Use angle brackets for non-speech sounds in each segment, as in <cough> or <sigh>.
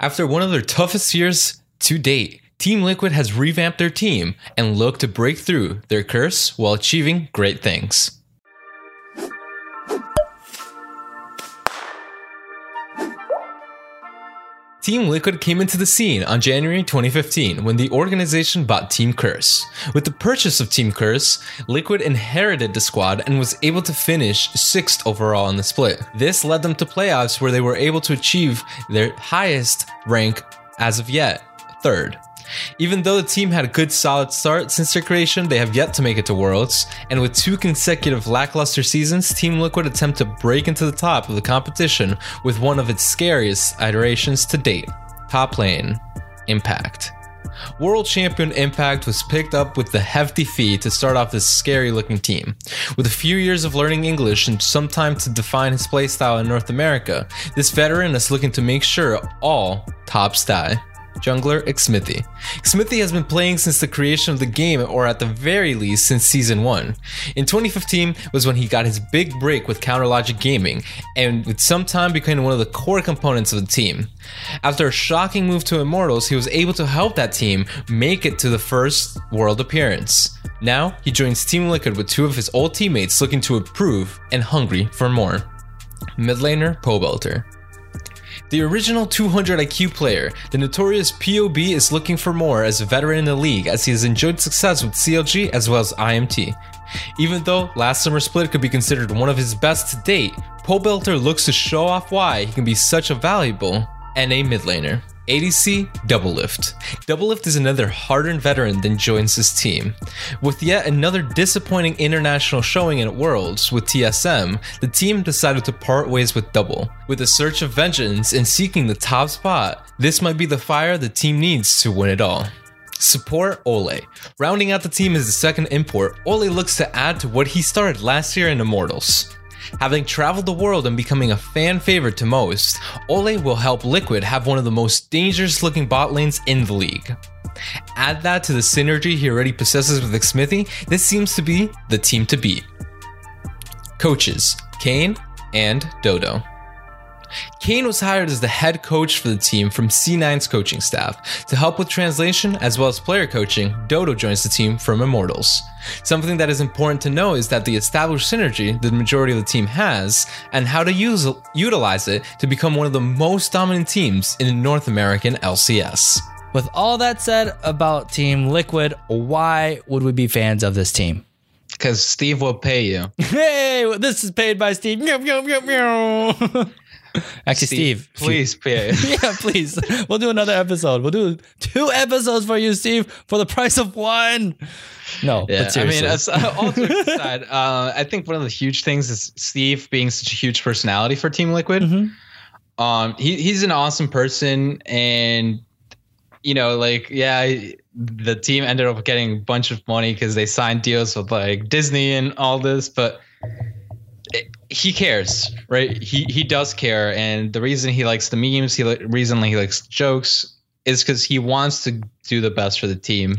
After one of their toughest years to date, Team Liquid has revamped their team and looked to break through their curse while achieving great things. Team Liquid came into the scene on January 2015 when the organization bought Team Curse. With the purchase of Team Curse, Liquid inherited the squad and was able to finish 6th overall in the split. This led them to playoffs where they were able to achieve their highest rank as of yet, 3rd. Even though the team had a good solid start since their creation, they have yet to make it to Worlds, and with two consecutive lackluster seasons, Team Liquid attempt to break into the top of the competition with one of its scariest iterations to date. Top lane, Impact. World champion Impact was picked up with the hefty fee to start off this scary looking team. With a few years of learning English and some time to define his playstyle in North America, this veteran is looking to make sure all tops die jungler Xmithie. Xmithie has been playing since the creation of the game, or at the very least since season 1. In 2015 was when he got his big break with Counterlogic Gaming, and with some time became one of the core components of the team. After a shocking move to Immortals, he was able to help that team make it to the first world appearance. Now, he joins Team Liquid with two of his old teammates looking to improve and hungry for more. Mid laner Pobelter. The original 200 IQ player, the notorious POB is looking for more as a veteran in the league as he has enjoyed success with CLG as well as IMT. Even though last summer's split could be considered one of his best to date, Pobelter looks to show off why he can be such a valuable NA mid laner. ADC Doublelift. Doublelift is another hardened veteran that joins his team. With yet another disappointing international showing at Worlds with TSM, the team decided to part ways with Double. With a search of vengeance and seeking the top spot, this might be the fire the team needs to win it all. Support Olleh. Rounding out the team as the second import, Olleh looks to add to what he started last year in Immortals. Having traveled the world and becoming a fan favorite to most, Olleh will help Liquid have one of the most dangerous looking bot lanes in the league. Add that to the synergy he already possesses with Xmithie, this seems to be the team to beat. Coaches Cain and Dodo. Cain was hired as the head coach for the team from C9's coaching staff. To help with translation as well as player coaching, Dodo joins the team from Immortals. Something that is important to know is that the established synergy the majority of the team has, and how to use utilize it to become one of the most dominant teams in the North American LCS. With all that said about Team Liquid, why would we be fans of this team? Because Steve will pay you. <laughs> Hey, this is paid by Steve. <laughs> <laughs> Actually, Steve, please <laughs> pay. <laughs> yeah, please. We'll do another episode. We'll do two episodes for you, Steve, for the price of one. No, yeah, I mean, as, uh, all jokes aside, uh, I think one of the huge things is Steve being such a huge personality for Team Liquid. Mm-hmm. Um, he, he's an awesome person, and you know, like, yeah, the team ended up getting a bunch of money because they signed deals with like Disney and all this, but he cares, right? He he does care, and the reason he likes the memes, he the reason he likes jokes, is because he wants to do the best for the team.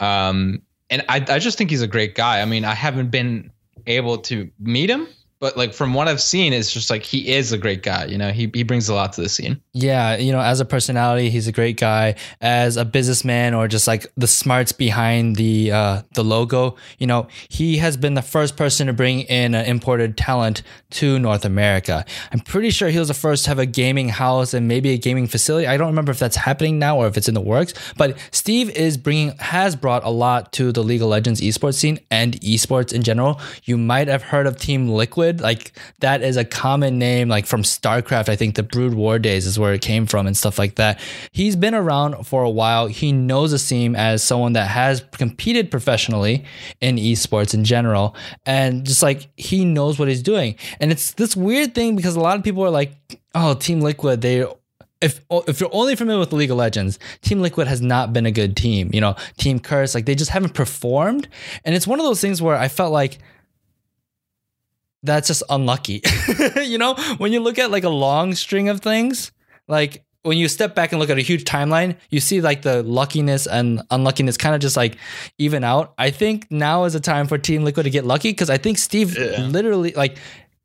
Um, and I I just think he's a great guy. I mean, I haven't been able to meet him, but like from what I've seen, it's just like he is a great guy. You know, he he brings a lot to the scene. Yeah, you know, as a personality, he's a great guy. As a businessman, or just like the smarts behind the uh, the logo, you know, he has been the first person to bring in an imported talent to North America. I'm pretty sure he was the first to have a gaming house and maybe a gaming facility. I don't remember if that's happening now or if it's in the works. But Steve is bringing has brought a lot to the League of Legends esports scene and esports in general. You might have heard of Team Liquid like that is a common name, like from StarCraft. I think the Brood War days is where it came from and stuff like that. He's been around for a while. He knows Asim as someone that has competed professionally in esports in general, and just like he knows what he's doing. And it's this weird thing because a lot of people are like, "Oh, Team Liquid, they if if you're only familiar with League of Legends, Team Liquid has not been a good team. You know, Team Curse, like they just haven't performed. And it's one of those things where I felt like that's just unlucky. <laughs> you know, when you look at like a long string of things, like when you step back and look at a huge timeline, you see like the luckiness and unluckiness kind of just like even out. I think now is a time for Team Liquid to get lucky because I think Steve yeah. literally like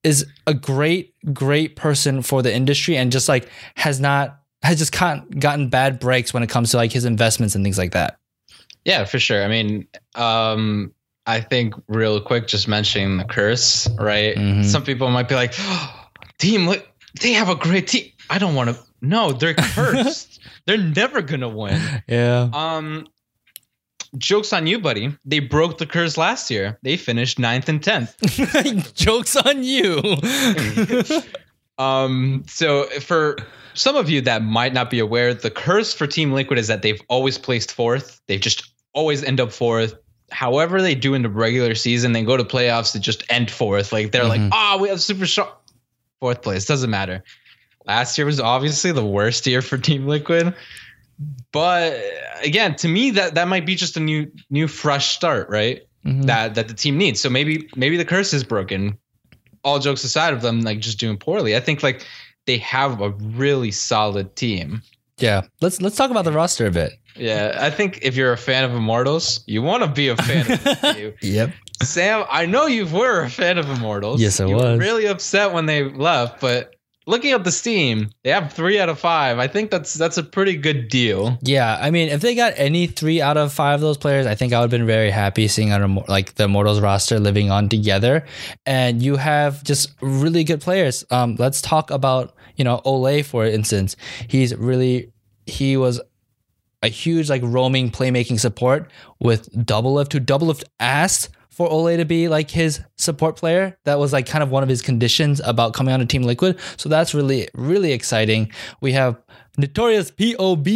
is a great, great person for the industry and just like has not has just gotten gotten bad breaks when it comes to like his investments and things like that. Yeah, for sure. I mean, um, I think real quick, just mentioning the curse, right? Mhm. Some people might be like, oh, <gasps> "Team, look, they have a great team." I don't want to. No, they're <laughs> cursed. they're never gonna win. Yeah. Um, jokes on you, buddy. They broke the curse last year. They finished ninth and tenth. <laughs> Jokes on you. <laughs> Um, so for some of you that might not be aware, the curse for Team Liquid is that they've always placed fourth. They just always end up fourth. However, they do in the regular season, they go to playoffs to just end fourth. Like they're like, Mhm. oh, we have super strong fourth place. Doesn't matter. Last year was obviously the worst year for Team Liquid. But again, to me, that that might be just a new new fresh start, right? Mhm. that that the team needs. So maybe maybe the curse is broken. All jokes aside of them like just doing poorly, I think like they have a really solid team. Yeah. Let's let's talk about the roster a bit. Yeah, I think if you're a fan of Immortals, you want to be a fan of <laughs> this. Yep. Sam, I know you were a fan of Immortals. Yes, I you was. Were really upset when they left, but looking at the Steam, they have three out of five. I think that's that's a pretty good deal. Yeah, I mean, if they got any three out of five of those players, I think I would have been very happy seeing our like the Immortals roster living on together. And you have just really good players. Um, let's talk about you know Olleh for instance. He's really he was a huge like roaming playmaking support with Doublelift. Who Doublelift asked for Olleh to be like his support player. That was like kind of one of his conditions about coming on to Team Liquid. So that's really really exciting. We have Notorious POB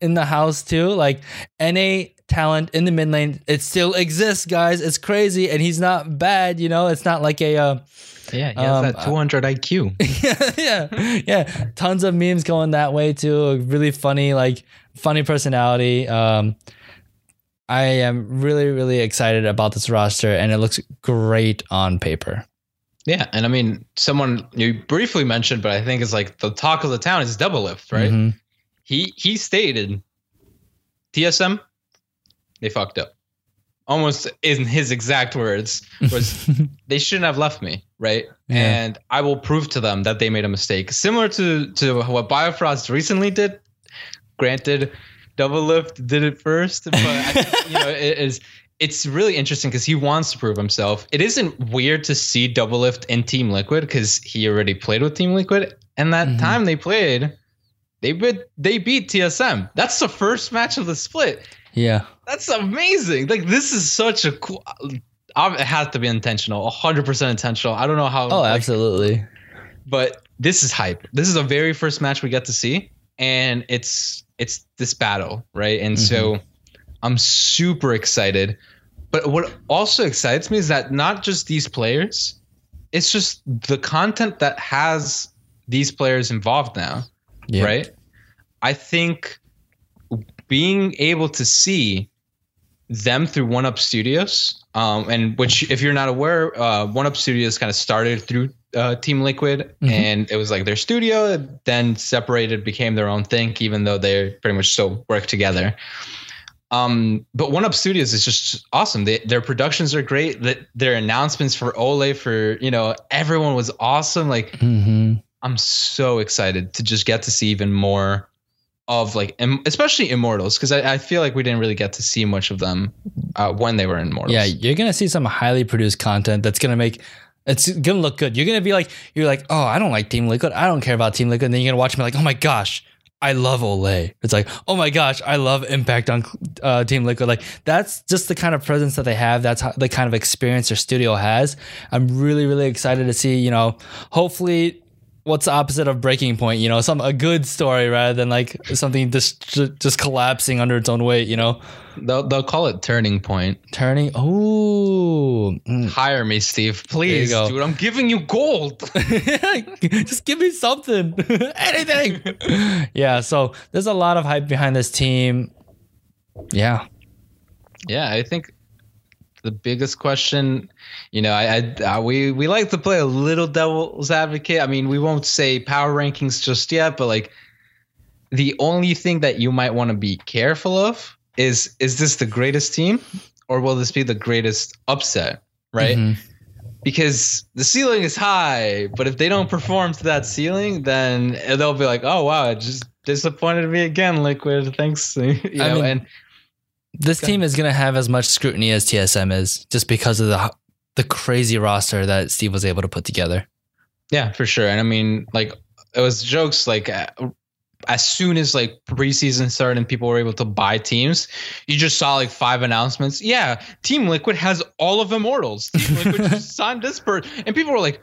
in the house too. Like NA talent in the mid lane, it still exists, guys. It's crazy, and he's not bad. You know, it's not like a. Uh, Yeah, he has Um, that 200 IQ. <laughs> yeah, yeah, yeah. Tons of memes going that way too. Really funny, like funny personality. Um, I am really, really excited about this roster, and it looks great on paper. Yeah, and I mean, someone you briefly mentioned, but I think it's like the talk of the town is Doublelift, right? Mhm. He he stated TSM, they fucked up. Almost in his exact words was <laughs> they shouldn't have left me, right? Yeah. And I will prove to them that they made a mistake. Similar to to what Biofrost recently did. Granted, Doublelift did it first, but I <laughs> you know it is it's really interesting because he wants to prove himself. It isn't weird to see Doublelift in Team Liquid because he already played with Team Liquid, and that Mhm. time they played, they beat they beat TSM. That's the first match of the split. Yeah, That's amazing. Like this is such a cool. It has to be intentional, hundred percent intentional. I don't know how. Oh, like, absolutely. but this is hype. This is the very first match we get to see, and it's it's this battle, right? And so mm-hmm. I'm super excited. But what also excites me is that not just these players, it's just the content that has these players involved now, Yeah. right? I think being able to see them through One Up Studios, um, and which, if you're not aware, uh, One Up Studios kind of started through uh, Team Liquid, Mhm. and it was like their studio, then separated, became their own thing, even though they pretty much still work together. Um, but One Up Studios is just awesome. They, their productions are great. Their announcements for Olleh for you know everyone was awesome. Like hmm I'm so excited to just get to see even more of like, especially Immortals, because I, I feel like we didn't really get to see much of them uh, when they were in Immortals. Yeah, you're gonna see some highly produced content that's gonna make it's gonna look good. You're gonna be like, you're like, oh, I don't like Team Liquid. I don't care about Team Liquid. And then you're gonna watch me like, oh my gosh, I love Olleh. It's like, oh my gosh, I love Impact on uh, Team Liquid. Like that's just the kind of presence that they have. That's how, the kind of experience their studio has. I'm really, really excited to see. You know, hopefully. What's the opposite of breaking point? You know, some a good story rather than like something just just collapsing under its own weight. You know, they'll they'll call it Turning Point. turning. Oh, mm. Hire me, Steve, please, dude. I'm giving you gold. <laughs> just give me something <laughs> anything <laughs> yeah so there's a lot of hype behind this team yeah yeah, I think the biggest question, you know, I, I, I we we like to play a little devil's advocate. I mean, we won't say power rankings just yet, but like the only thing that you might want to be careful of is is this the greatest team or will this be the greatest upset, right? Mhm. Because the ceiling is high, but if they don't perform to that ceiling, then they'll be like, "Oh wow, it just disappointed me again, Liquid. Thanks. <laughs> You know, mean, and This team is going to have as much scrutiny as TSM is just because of the the crazy roster that Steve was able to put together. yeah, for sure. And I mean, like it was jokes like uh, as soon as like preseason started and people were able to buy teams, you just saw like five announcements. Yeah, Team Liquid has all of Immortals. Team Liquid <laughs> just signed this person, and people were like,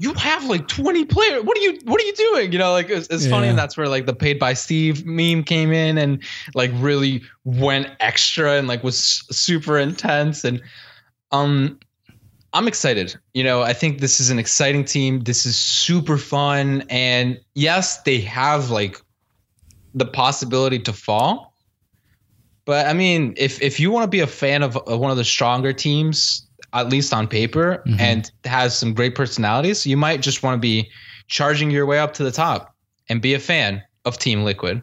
"You have like twenty players. What are you? What are you doing?" You know, like it's, it's funny, and that's where like the paid by Steve meme came in and like really went extra and like was super intense and um. I'm excited. You know, I think this is an exciting team. This is super fun. And yes, they have like the possibility to fall. But I mean, if if you want to be a fan of, of one of the stronger teams, at least on paper, Mhm. and has some great personalities, you might just want to be charging your way up to the top and be a fan of Team Liquid.